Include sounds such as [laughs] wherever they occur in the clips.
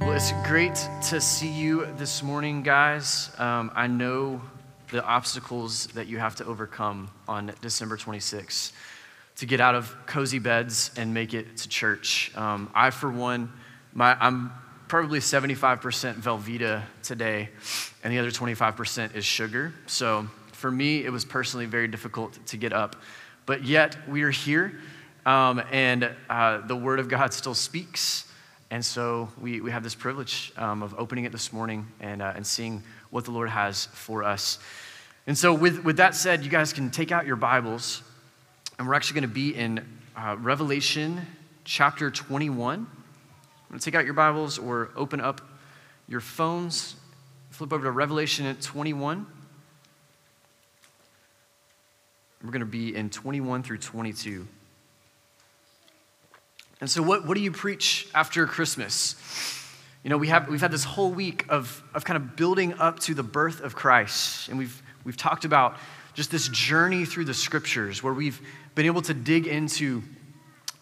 Well, it's great to see you this morning, guys. Um, I know the obstacles that you have to overcome on December 26th to get out of cozy beds and make it to church. Um, I, for one, my, I'm probably 75% Velveeta today, and the other 25% is sugar. So for me, it was personally very difficult to get up. But yet, we are here, um, and uh, the Word of God still speaks. And so we, we have this privilege um, of opening it this morning and, uh, and seeing what the Lord has for us. And so, with, with that said, you guys can take out your Bibles, and we're actually going to be in uh, Revelation chapter 21. I'm take out your Bibles or open up your phones, flip over to Revelation 21. We're going to be in 21 through 22. And so, what, what do you preach after Christmas? You know, we have, we've had this whole week of, of kind of building up to the birth of Christ, and we've, we've talked about just this journey through the scriptures where we've been able to dig into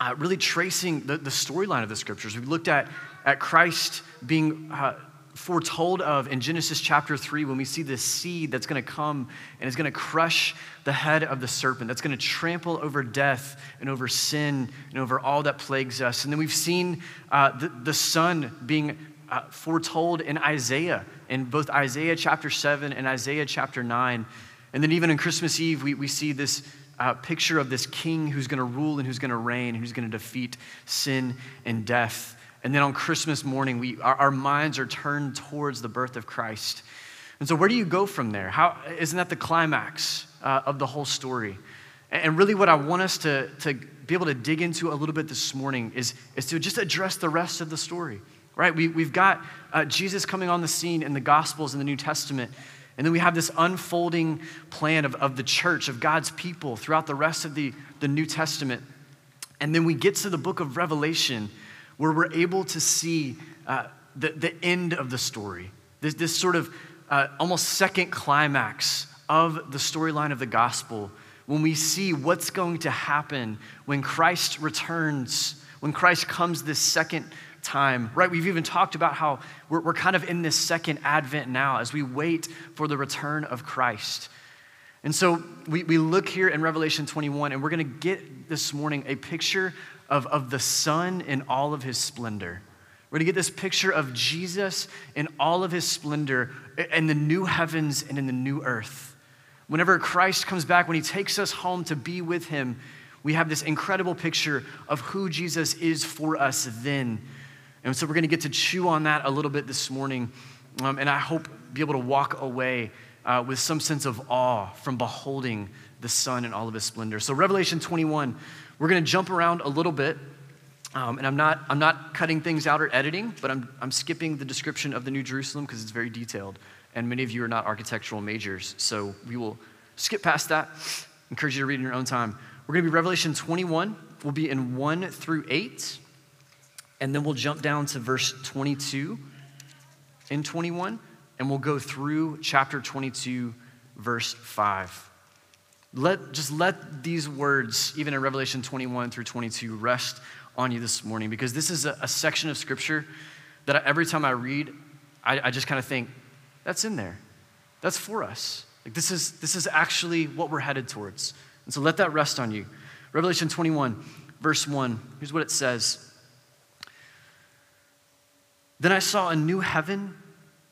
uh, really tracing the, the storyline of the scriptures. We've looked at, at Christ being uh, foretold of in Genesis chapter 3 when we see this seed that's going to come and is going to crush the head of the serpent, that's going to trample over death and over sin and over all that plagues us. And then we've seen uh, the, the Son being uh, foretold in Isaiah, in both Isaiah chapter 7 and Isaiah chapter 9. And then even on Christmas Eve, we, we see this uh, picture of this king who's going to rule and who's going to reign, and who's going to defeat sin and death. And then on Christmas morning, we, our, our, minds are turned towards the birth of Christ. And so, where do you go from there? How, isn't that the climax uh, of the whole story? And really, what I want us to, to be able to dig into a little bit this morning is, is to just address the rest of the story, right? We, we've got uh, Jesus coming on the scene in the Gospels in the New Testament. And then we have this unfolding plan of, of the church, of God's people throughout the rest of the, the New Testament. And then we get to the book of Revelation where we're able to see uh, the, the end of the story, this, this sort of uh, almost second climax of the storyline of the gospel when we see what's going to happen when Christ returns, when Christ comes this second time, right? We've even talked about how we're, we're kind of in this second advent now as we wait for the return of Christ. And so we, we look here in Revelation 21, and we're going to get this morning a picture of, of the Son in all of his splendor. We're going to get this picture of Jesus in all of his splendor in the new heavens and in the new earth. Whenever Christ comes back, when he takes us home to be with him, we have this incredible picture of who Jesus is for us then. And so we're going to get to chew on that a little bit this morning. Um, and I hope be able to walk away uh, with some sense of awe from beholding the Son in all of his splendor. So, Revelation 21, we're going to jump around a little bit. Um, and I'm not, I'm not cutting things out or editing, but I'm, I'm skipping the description of the New Jerusalem because it's very detailed. And many of you are not architectural majors, so we will skip past that. Encourage you to read in your own time. We're going to be Revelation 21. We'll be in 1 through 8. And then we'll jump down to verse 22 in 21. And we'll go through chapter 22, verse 5. Let, just let these words, even in Revelation 21 through 22, rest on you this morning because this is a, a section of scripture that I, every time I read, I, I just kind of think, that's in there. That's for us. Like this is, this is actually what we're headed towards. And so let that rest on you. Revelation 21, verse 1, here's what it says Then I saw a new heaven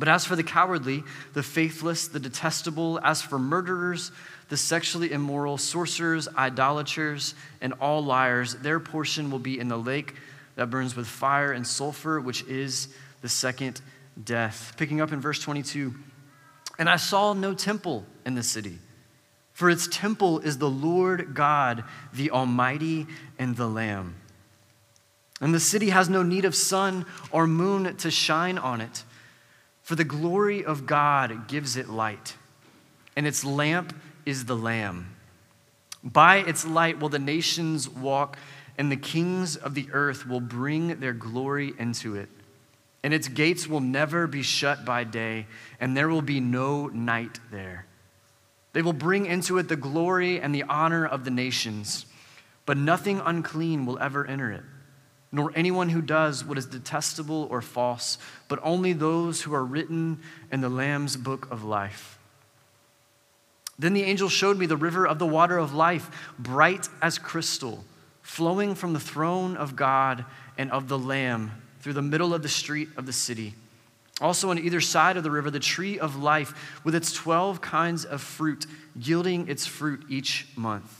But as for the cowardly, the faithless, the detestable, as for murderers, the sexually immoral, sorcerers, idolaters, and all liars, their portion will be in the lake that burns with fire and sulfur, which is the second death. Picking up in verse 22 And I saw no temple in the city, for its temple is the Lord God, the Almighty, and the Lamb. And the city has no need of sun or moon to shine on it for the glory of God gives it light, and its lamp is the Lamb. By its light will the nations walk, and the kings of the earth will bring their glory into it. And its gates will never be shut by day, and there will be no night there. They will bring into it the glory and the honor of the nations, but nothing unclean will ever enter it nor anyone who does what is detestable or false, but only those who are written in the Lamb's book of life. Then the angel showed me the river of the water of life, bright as crystal, flowing from the throne of God and of the Lamb through the middle of the street of the city. Also, on either side of the river, the tree of life with its 12 kinds of fruit, yielding its fruit each month.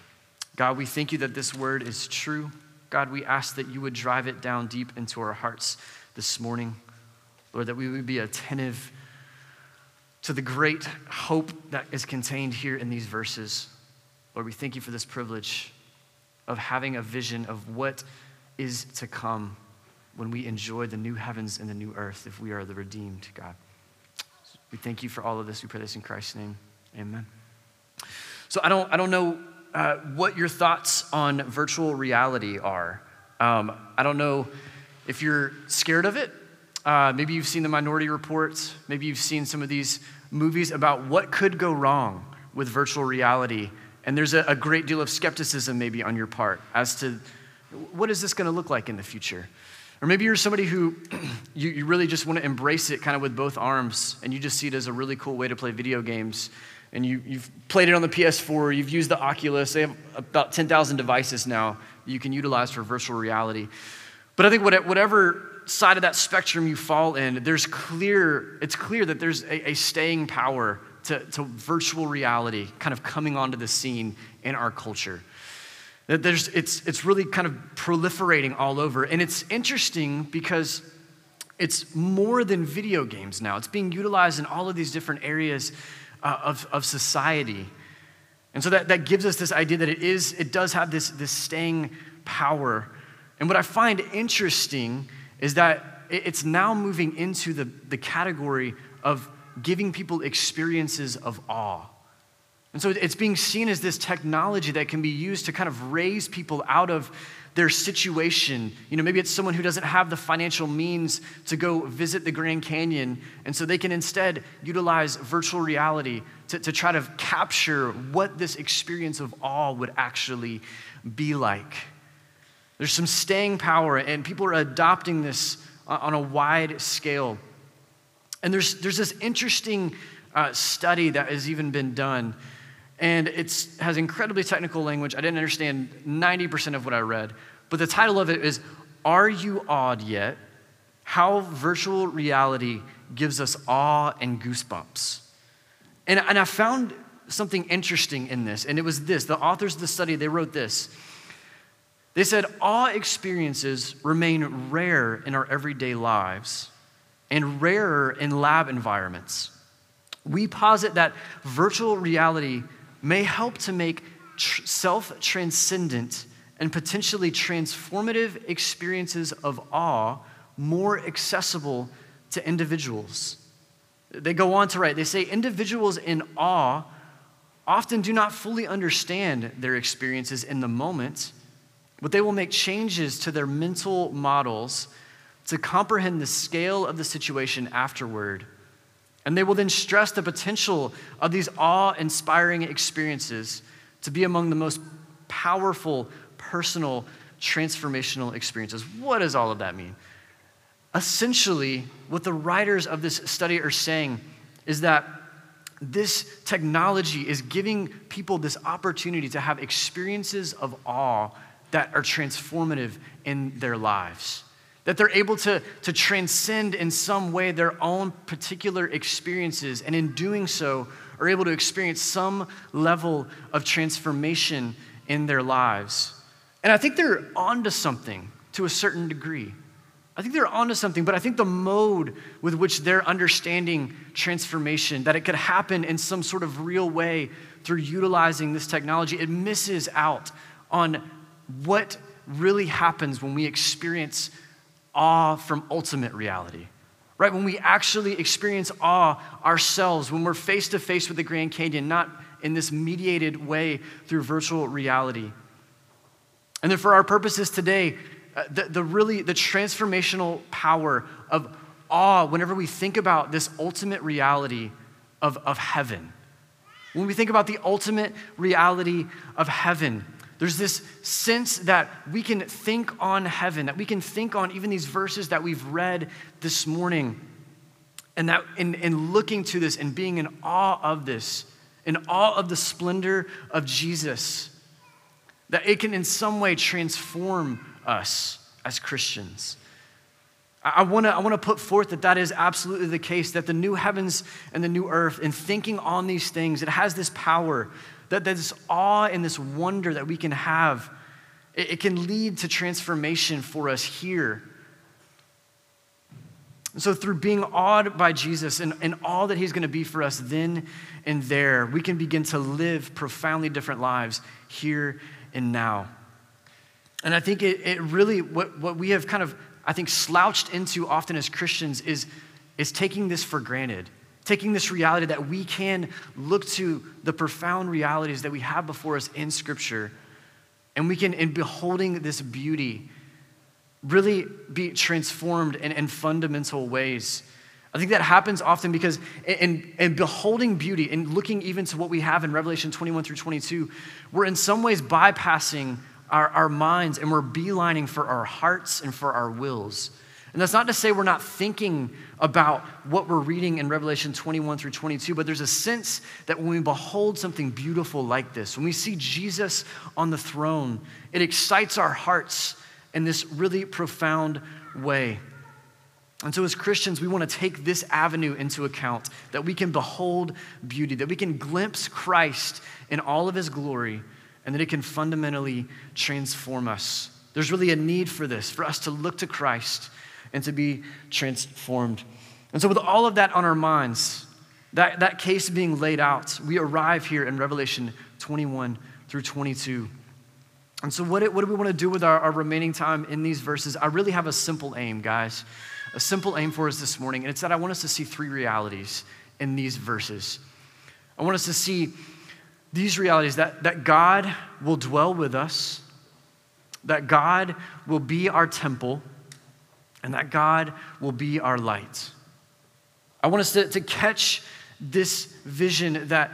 God, we thank you that this word is true. God, we ask that you would drive it down deep into our hearts this morning. Lord, that we would be attentive to the great hope that is contained here in these verses. Lord, we thank you for this privilege of having a vision of what is to come when we enjoy the new heavens and the new earth if we are the redeemed, God. We thank you for all of this. We pray this in Christ's name. Amen. So I don't, I don't know uh, what your thoughts on virtual reality are. Um, I don't know if you're scared of it. Uh, maybe you've seen the Minority Reports. Maybe you've seen some of these movies about what could go wrong with virtual reality. And there's a, a great deal of skepticism, maybe, on your part as to what is this going to look like in the future? Or maybe you're somebody who [clears throat] you, you really just want to embrace it kind of with both arms and you just see it as a really cool way to play video games and you, you've played it on the PS4, you've used the Oculus. They have about 10,000 devices now you can utilize for virtual reality. But I think whatever side of that spectrum you fall in, there's clear, it's clear that there's a, a staying power to, to virtual reality kind of coming onto the scene in our culture. That there's, it's, it's really kind of proliferating all over. And it's interesting because it's more than video games now. It's being utilized in all of these different areas uh, of, of society. And so that, that gives us this idea that it is, it does have this, this staying power. And what I find interesting is that it's now moving into the, the category of giving people experiences of awe. And so it's being seen as this technology that can be used to kind of raise people out of their situation. You know, maybe it's someone who doesn't have the financial means to go visit the Grand Canyon, and so they can instead utilize virtual reality to, to try to capture what this experience of awe would actually be like. There's some staying power, and people are adopting this on a wide scale. And there's, there's this interesting uh, study that has even been done and it has incredibly technical language. I didn't understand 90% of what I read, but the title of it is Are You Awed Yet? How Virtual Reality Gives Us Awe and Goosebumps. And, and I found something interesting in this, and it was this the authors of the study, they wrote this. They said, Awe experiences remain rare in our everyday lives and rarer in lab environments. we posit that virtual reality may help to make tr- self transcendent and potentially transformative experiences of awe more accessible to individuals. They go on to write, they say, individuals in awe often do not fully understand their experiences in the moment, but they will make changes to their mental models to comprehend the scale of the situation afterward. And they will then stress the potential of these awe inspiring experiences to be among the most powerful, personal, transformational experiences. What does all of that mean? Essentially, what the writers of this study are saying is that this technology is giving people this opportunity to have experiences of awe that are transformative in their lives. That they're able to, to transcend in some way their own particular experiences, and in doing so, are able to experience some level of transformation in their lives. And I think they're onto something to a certain degree. I think they're onto something, but I think the mode with which they're understanding transformation, that it could happen in some sort of real way through utilizing this technology, it misses out on what really happens when we experience awe from ultimate reality. Right? When we actually experience awe ourselves, when we're face to face with the Grand Canyon, not in this mediated way through virtual reality. And then for our purposes today, uh, the, the really the transformational power of awe whenever we think about this ultimate reality of, of heaven. When we think about the ultimate reality of heaven, there's this sense that we can think on heaven, that we can think on even these verses that we've read this morning. And that in, in looking to this and being in awe of this, in awe of the splendor of Jesus, that it can in some way transform us as Christians. I want to I wanna put forth that that is absolutely the case, that the new heavens and the new earth, in thinking on these things, it has this power, that this awe and this wonder that we can have, it, it can lead to transformation for us here. So, through being awed by Jesus and, and all that he's going to be for us then and there, we can begin to live profoundly different lives here and now. And I think it, it really, what, what we have kind of, I think, slouched into often as Christians is, is taking this for granted. Taking this reality that we can look to the profound realities that we have before us in Scripture, and we can, in beholding this beauty, really be transformed in, in fundamental ways. I think that happens often because in, in beholding beauty and looking even to what we have in Revelation 21 through 22, we're in some ways bypassing our, our minds and we're beelining for our hearts and for our wills. And that's not to say we're not thinking about what we're reading in Revelation 21 through 22, but there's a sense that when we behold something beautiful like this, when we see Jesus on the throne, it excites our hearts in this really profound way. And so, as Christians, we want to take this avenue into account that we can behold beauty, that we can glimpse Christ in all of his glory and that it can fundamentally transform us. There's really a need for this, for us to look to Christ and to be transformed. And so, with all of that on our minds, that, that case being laid out, we arrive here in Revelation 21 through 22. And so, what, what do we want to do with our, our remaining time in these verses? I really have a simple aim, guys. A simple aim for us this morning, and it's that I want us to see three realities in these verses. I want us to see these realities that, that God will dwell with us, that God will be our temple, and that God will be our light. I want us to, to catch this vision that,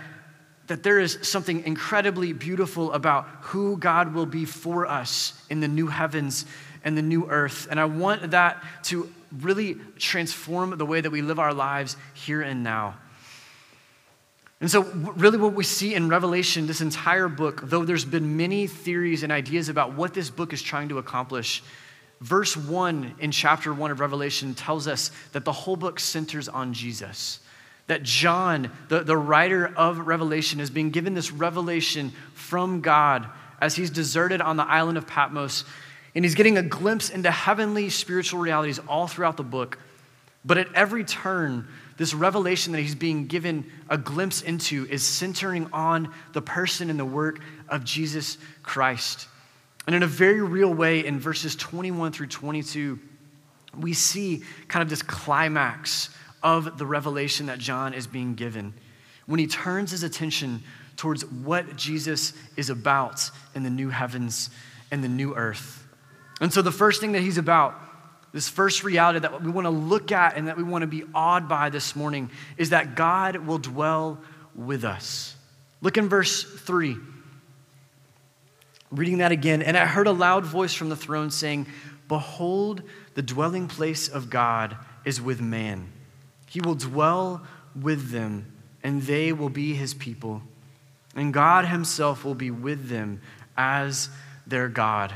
that there is something incredibly beautiful about who God will be for us in the new heavens and the new earth. And I want that to really transform the way that we live our lives here and now. And so, really, what we see in Revelation, this entire book, though there's been many theories and ideas about what this book is trying to accomplish, verse 1 in chapter 1 of Revelation tells us that the whole book centers on Jesus. That John, the, the writer of Revelation, is being given this revelation from God as he's deserted on the island of Patmos. And he's getting a glimpse into heavenly spiritual realities all throughout the book. But at every turn, this revelation that he's being given a glimpse into is centering on the person and the work of Jesus Christ. And in a very real way, in verses 21 through 22, we see kind of this climax of the revelation that John is being given when he turns his attention towards what Jesus is about in the new heavens and the new earth. And so, the first thing that he's about, this first reality that we want to look at and that we want to be awed by this morning, is that God will dwell with us. Look in verse 3. Reading that again, and I heard a loud voice from the throne saying, Behold, the dwelling place of God is with man. He will dwell with them, and they will be his people. And God himself will be with them as their God.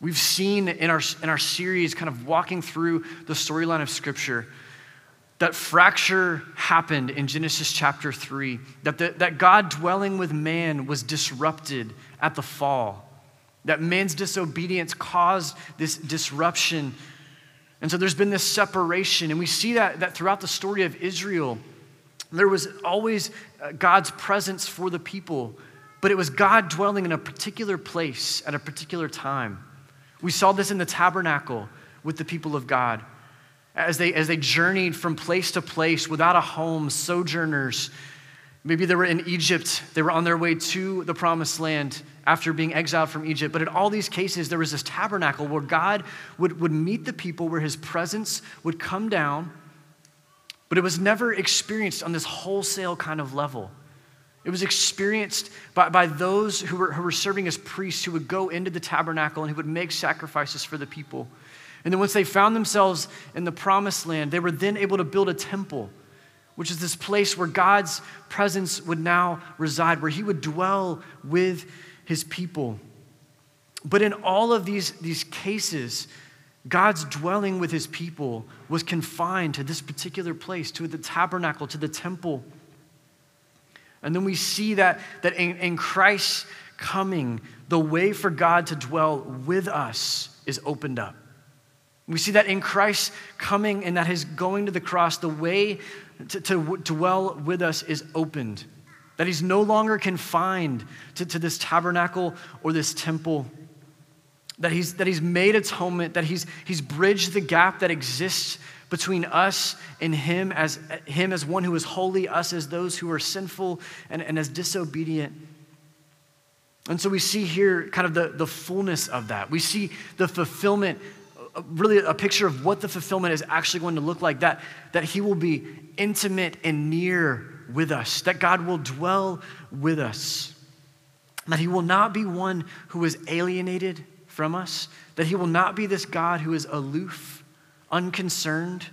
We've seen in our, in our series, kind of walking through the storyline of Scripture, that fracture happened in Genesis chapter 3, that, the, that God dwelling with man was disrupted at the fall, that man's disobedience caused this disruption. And so there's been this separation, and we see that, that throughout the story of Israel. There was always uh, God's presence for the people, but it was God dwelling in a particular place at a particular time. We saw this in the tabernacle with the people of God. As they, as they journeyed from place to place without a home, sojourners. Maybe they were in Egypt, they were on their way to the promised land after being exiled from Egypt. But in all these cases, there was this tabernacle where God would, would meet the people, where his presence would come down but it was never experienced on this wholesale kind of level. It was experienced by, by those who were, who were serving as priests who would go into the tabernacle and who would make sacrifices for the people. And then once they found themselves in the promised land, they were then able to build a temple, which is this place where God's presence would now reside, where he would dwell with his people. But in all of these, these cases, God's dwelling with his people was confined to this particular place, to the tabernacle, to the temple. And then we see that, that in, in Christ's coming, the way for God to dwell with us is opened up. We see that in Christ's coming and that his going to the cross, the way to, to, dwell with us is opened. That he's no longer confined to, to this tabernacle or this temple that he's, that he's made atonement, that he's, he's bridged the gap that exists between us and him as, him as one who is holy, us as those who are sinful and, and as disobedient. And so we see here kind of the, the fullness of that. We see the fulfillment, really a picture of what the fulfillment is actually going to look like, that, that he will be intimate and near with us, that God will dwell with us, that he will not be one who is alienated from us, that he will not be this God who is aloof, unconcerned.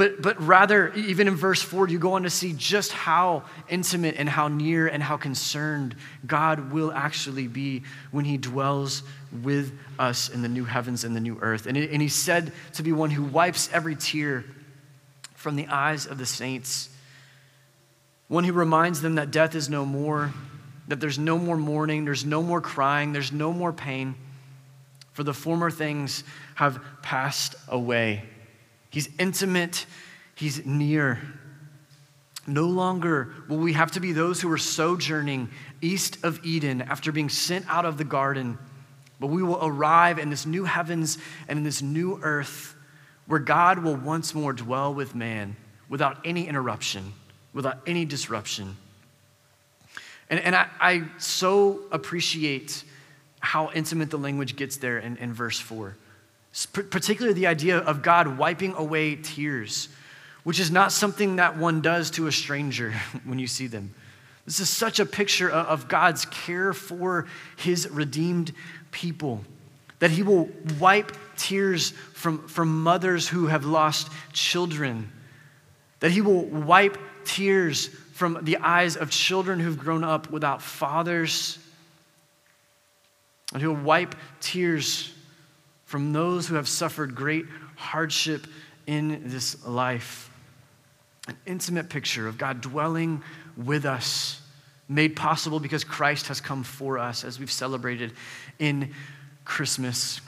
But, but rather, even in verse 4, you go on to see just how intimate and how near and how concerned God will actually be when he dwells with us in the new heavens and the new earth. And, and he's said to be one who wipes every tear from the eyes of the saints, one who reminds them that death is no more that there's no more mourning, there's no more crying, there's no more pain, for the former things have passed away. He's intimate, He's near. No longer will we have to be those who are sojourning east of Eden after being sent out of the garden, but we will arrive in this new heavens and in this new earth where God will once more dwell with man without any interruption, without any disruption. And, and I, I so appreciate how intimate the language gets there in, in verse 4. Particularly the idea of God wiping away tears, which is not something that one does to a stranger [laughs] when you see them. This is such a picture of God's care for his redeemed people, that he will wipe tears from, from mothers who have lost children, that he will wipe tears from the eyes of children who've grown up without fathers, and he'll wipe tears from those who have suffered great hardship in this life. An intimate picture of God dwelling with us, made possible because Christ has come for us, as we've celebrated in Christmas.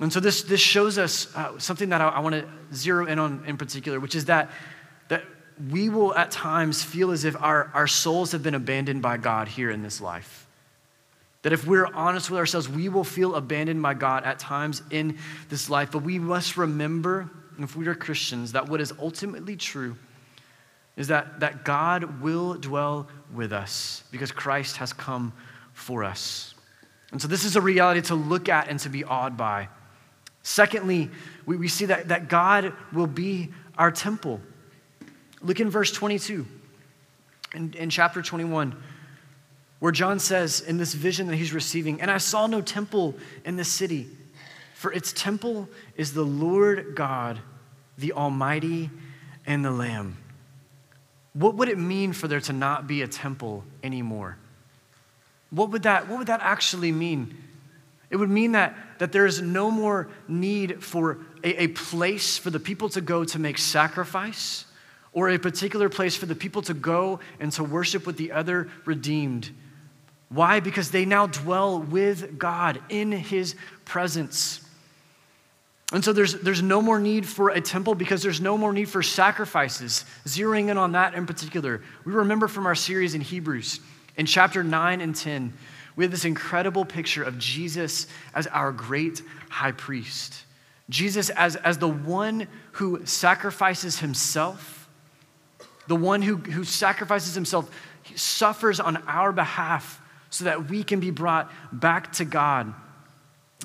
And so this, this shows us uh, something that I, I want to zero in on in particular, which is that, that we will at times feel as if our, our souls have been abandoned by God here in this life. That if we're honest with ourselves, we will feel abandoned by God at times in this life. But we must remember, if we are Christians, that what is ultimately true is that, that God will dwell with us because Christ has come for us. And so this is a reality to look at and to be awed by. Secondly, we, we see that, that God will be our temple. Look in verse 22 in, in chapter 21, where John says in this vision that he's receiving, And I saw no temple in the city, for its temple is the Lord God, the Almighty, and the Lamb. What would it mean for there to not be a temple anymore? What would that, what would that actually mean? It would mean that, that there is no more need for a, a place for the people to go to make sacrifice or a particular place for the people to go and to worship with the other redeemed. Why? Because they now dwell with God in his presence. And so there's, there's no more need for a temple because there's no more need for sacrifices. Zeroing in on that in particular, we remember from our series in Hebrews, in chapter 9 and 10, we have this incredible picture of Jesus as our great high priest. Jesus as, as the one who sacrifices himself, the one who, who sacrifices himself, suffers on our behalf so that we can be brought back to God.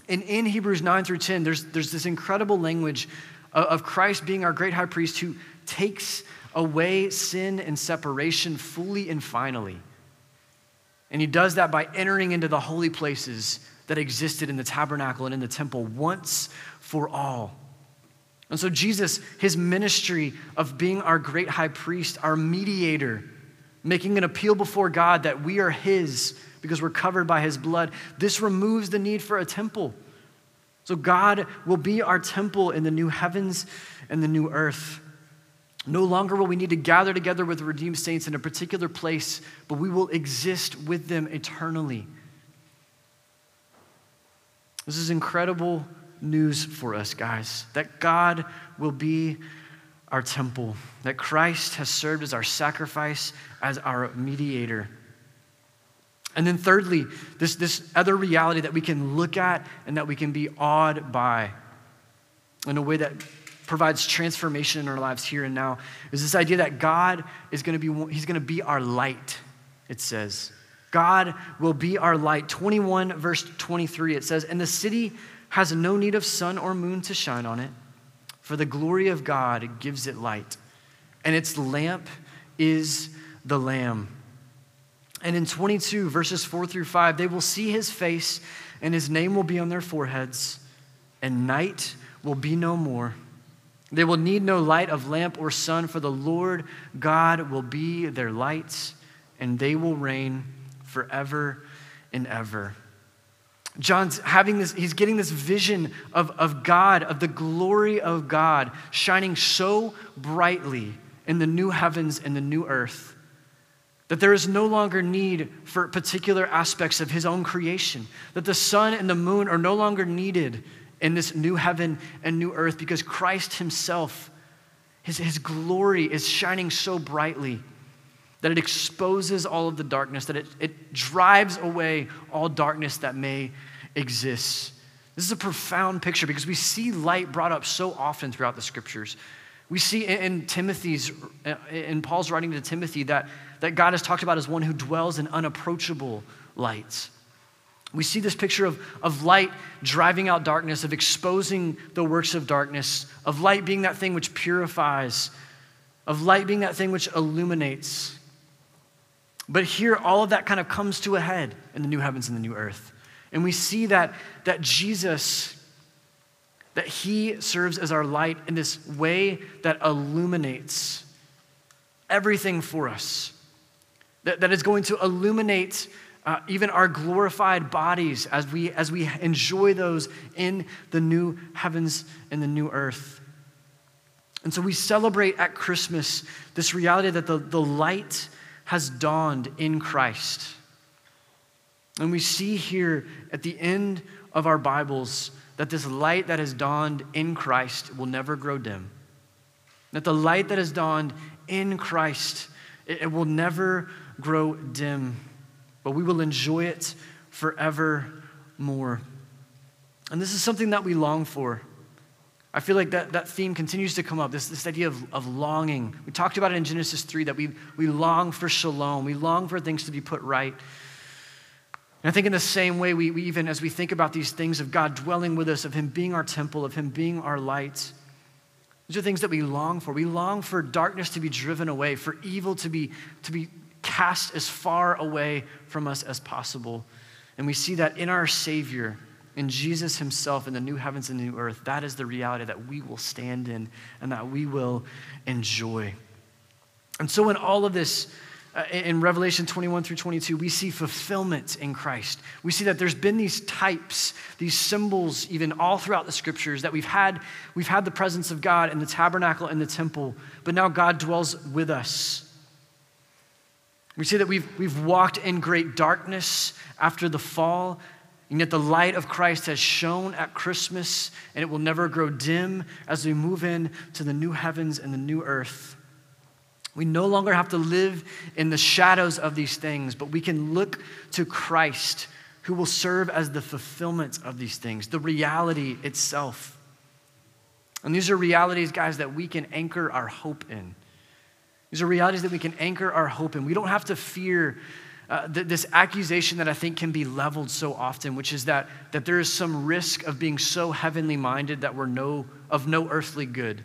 And in Hebrews 9 through 10, there's, there's this incredible language of, of Christ being our great high priest who takes away sin and separation fully and finally. And he does that by entering into the holy places that existed in the tabernacle and in the temple once for all. And so, Jesus, his ministry of being our great high priest, our mediator, making an appeal before God that we are his because we're covered by his blood, this removes the need for a temple. So, God will be our temple in the new heavens and the new earth. No longer will we need to gather together with redeemed saints in a particular place, but we will exist with them eternally. This is incredible news for us, guys, that God will be our temple, that Christ has served as our sacrifice, as our mediator. And then, thirdly, this, this other reality that we can look at and that we can be awed by in a way that provides transformation in our lives here and now is this idea that God is going to be he's going to be our light it says. God will be our light. 21 verse 23 it says and the city has no need of sun or moon to shine on it for the glory of God gives it light. And its lamp is the lamb and in 22 verses 4 through 5 they will see his face and his name will be on their foreheads and night will be no more they will need no light of lamp or sun, for the Lord God will be their lights, and they will reign forever and ever. John's having this, he's getting this vision of, of God, of the glory of God, shining so brightly in the new heavens and the new earth that there is no longer need for particular aspects of his own creation, that the sun and the moon are no longer needed in this new heaven and new earth because Christ Himself, His, his glory is shining so brightly that it exposes all of the darkness, that it, it drives away all darkness that may exist. This is a profound picture because we see light brought up so often throughout the scriptures. We see in Timothy's, in Paul's writing to Timothy, that, that God is talked about as one who dwells in unapproachable lights. We see this picture of, of light driving out darkness, of exposing the works of darkness, of light being that thing which purifies, of light being that thing which illuminates. But here, all of that kind of comes to a head in the new heavens and the new earth. And we see that, that Jesus, that he serves as our light in this way that illuminates everything for us, that, that is going to illuminate uh, even our glorified bodies as we, as we enjoy those in the new heavens and the new earth. And so we celebrate at Christmas this reality that the, the light has dawned in Christ. And we see here at the end of our Bibles that this light that has dawned in Christ will never grow dim. That the light that has dawned in Christ, it, it will never grow dim, but we will enjoy it forevermore. And this is something that we long for. I feel like that, that theme continues to come up this, this idea of, of longing. We talked about it in Genesis 3 that we, we long for shalom, we long for things to be put right. And I think in the same way, we, we even as we think about these things of God dwelling with us, of Him being our temple, of Him being our light, these are things that we long for. We long for darkness to be driven away, for evil to be, to be cast as far away from us as possible. And we see that in our Savior, in Jesus Himself, in the new heavens and new earth. That is the reality that we will stand in and that we will enjoy. And so, in all of this, uh, in Revelation 21 through 22, we see fulfillment in Christ. We see that there's been these types, these symbols, even all throughout the scriptures, that we've had, we've had the presence of God in the tabernacle and the temple, but now God dwells with us. We see that we've, we've walked in great darkness after the fall, and yet the light of Christ has shone at Christmas, and it will never grow dim as we move in to the new heavens and the new earth. We no longer have to live in the shadows of these things, but we can look to Christ who will serve as the fulfillment of these things, the reality itself. And these are realities, guys, that we can anchor our hope in. These are realities that we can anchor our hope in. We don't have to fear uh, th- this accusation that I think can be leveled so often, which is that, that there is some risk of being so heavenly minded that we're no, of no earthly good.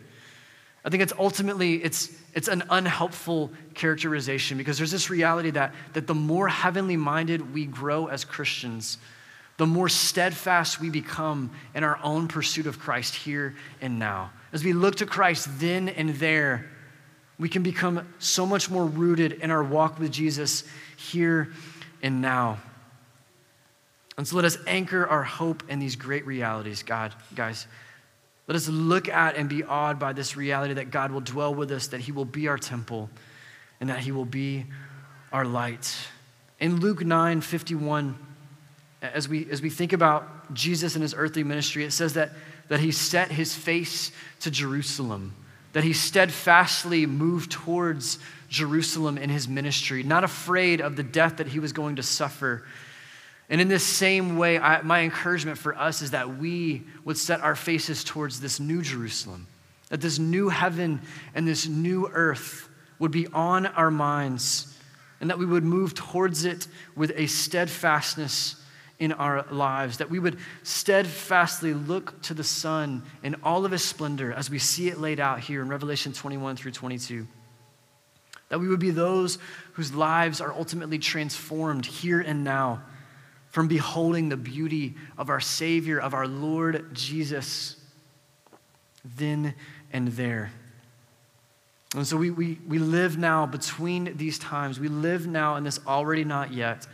I think it's ultimately it's, it's an unhelpful characterization because there's this reality that, that the more heavenly minded we grow as Christians, the more steadfast we become in our own pursuit of Christ here and now. As we look to Christ then and there, we can become so much more rooted in our walk with Jesus here and now. And so let us anchor our hope in these great realities, God, guys. Let us look at and be awed by this reality that God will dwell with us, that He will be our temple, and that He will be our light. In Luke 9 51, as we, as we think about Jesus and His earthly ministry, it says that, that He set His face to Jerusalem, that He steadfastly moved towards Jerusalem in His ministry, not afraid of the death that He was going to suffer and in this same way, I, my encouragement for us is that we would set our faces towards this new Jerusalem, that this new heaven and this new earth would be on our minds, and that we would move towards it with a steadfastness in our lives, that we would steadfastly look to the Son in all of his splendor as we see it laid out here in Revelation 21 through 22. That we would be those whose lives are ultimately transformed here and now from beholding the beauty of our Savior, of our Lord Jesus, then and there. And so we, we, we live now between these times. We live now in this already not yet,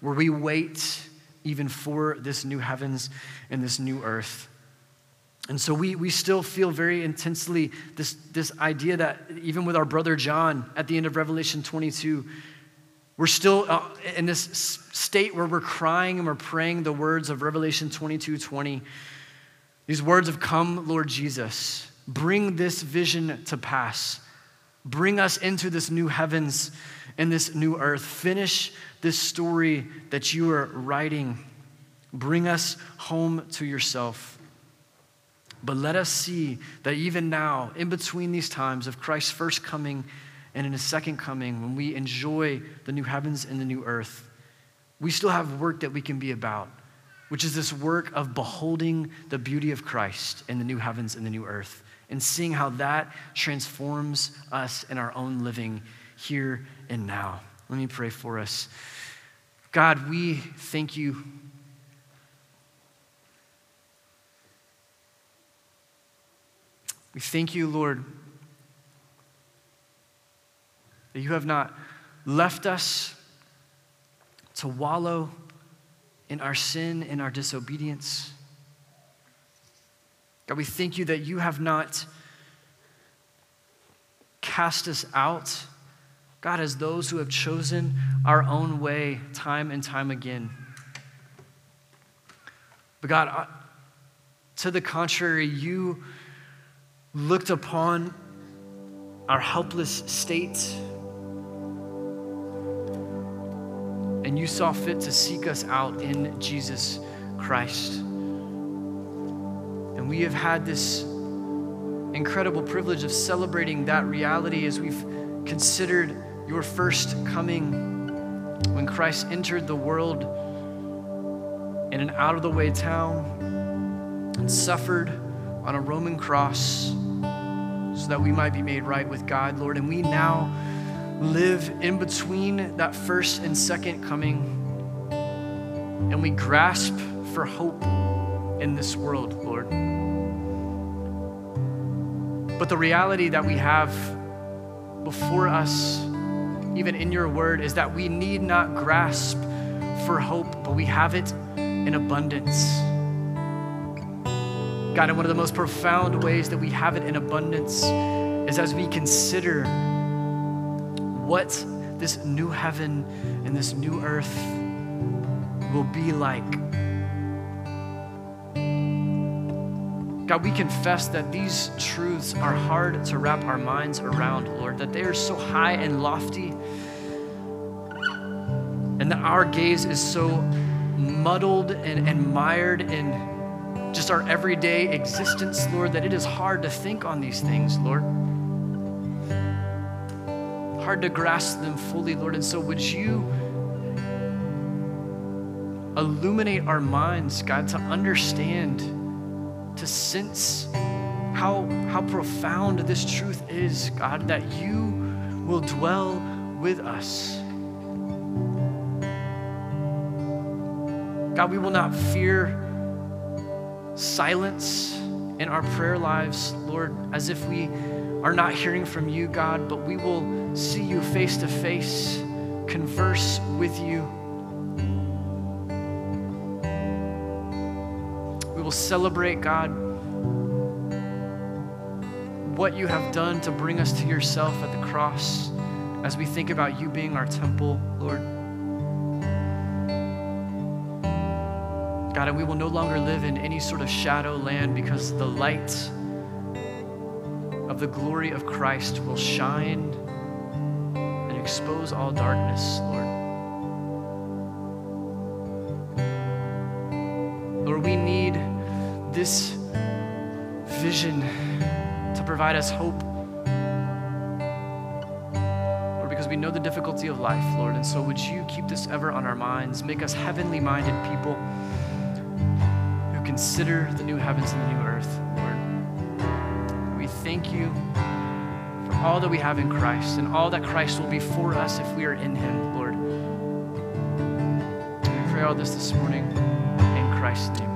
where we wait even for this new heavens and this new earth. And so we, we still feel very intensely this, this idea that even with our brother John at the end of Revelation 22, we're still uh, in this state where we're crying and we're praying the words of Revelation 22 20. These words have come, Lord Jesus. Bring this vision to pass. Bring us into this new heavens and this new earth. Finish this story that you are writing. Bring us home to yourself. But let us see that even now, in between these times of Christ's first coming and in his second coming, when we enjoy the new heavens and the new earth, we still have work that we can be about, which is this work of beholding the beauty of Christ in the new heavens and the new earth and seeing how that transforms us in our own living here and now. Let me pray for us. God, we thank you. We thank you, Lord, that you have not left us to wallow in our sin, in our disobedience. God, we thank you that you have not cast us out, God, as those who have chosen our own way time and time again. But God, uh, to the contrary, you looked upon our helpless state and you saw fit to seek us out in Jesus Christ. And we have had this incredible privilege of celebrating that reality as we've considered your first coming when Christ entered the world in an out of the way town and suffered on a Roman cross so that we might be made right with God, Lord. And we now live in between that first and second coming, and we grasp for hope in this world, Lord. But the reality that we have before us, even in your word, is that we need not grasp for hope, but we have it in abundance. God, and one of the most profound ways that we have it in abundance is as we consider what this new heaven and this new earth will be like. God, we confess that these truths are hard to wrap our minds around, Lord, that they are so high and lofty, and that our gaze is so muddled and, and mired in just our everyday existence, Lord, that it is hard to think on these things, Lord hard to grasp them fully, Lord. And so, would you illuminate our minds, God, to understand, to sense how, how profound this truth is, God, that you will dwell with us. God, we will not fear silence in our prayer lives, Lord, as if we are not hearing from you, God, but we will see you face to face, converse with you. We will celebrate, God, what you have done to bring us to yourself at the cross as we think about you being our temple, Lord. God, and we will no longer live in any sort of shadow land because the light of the glory of Christ will shine and expose all darkness, Lord. Lord, we need this vision to provide us hope. Lord, because we know the difficulty of life, Lord. And so would you keep this ever on our minds? Make us heavenly minded people who consider the new heavens and the new earth thank you for all that we have in Christ and all that Christ will be for us if we are in Him, Lord. we pray all this this morning in Christ's name.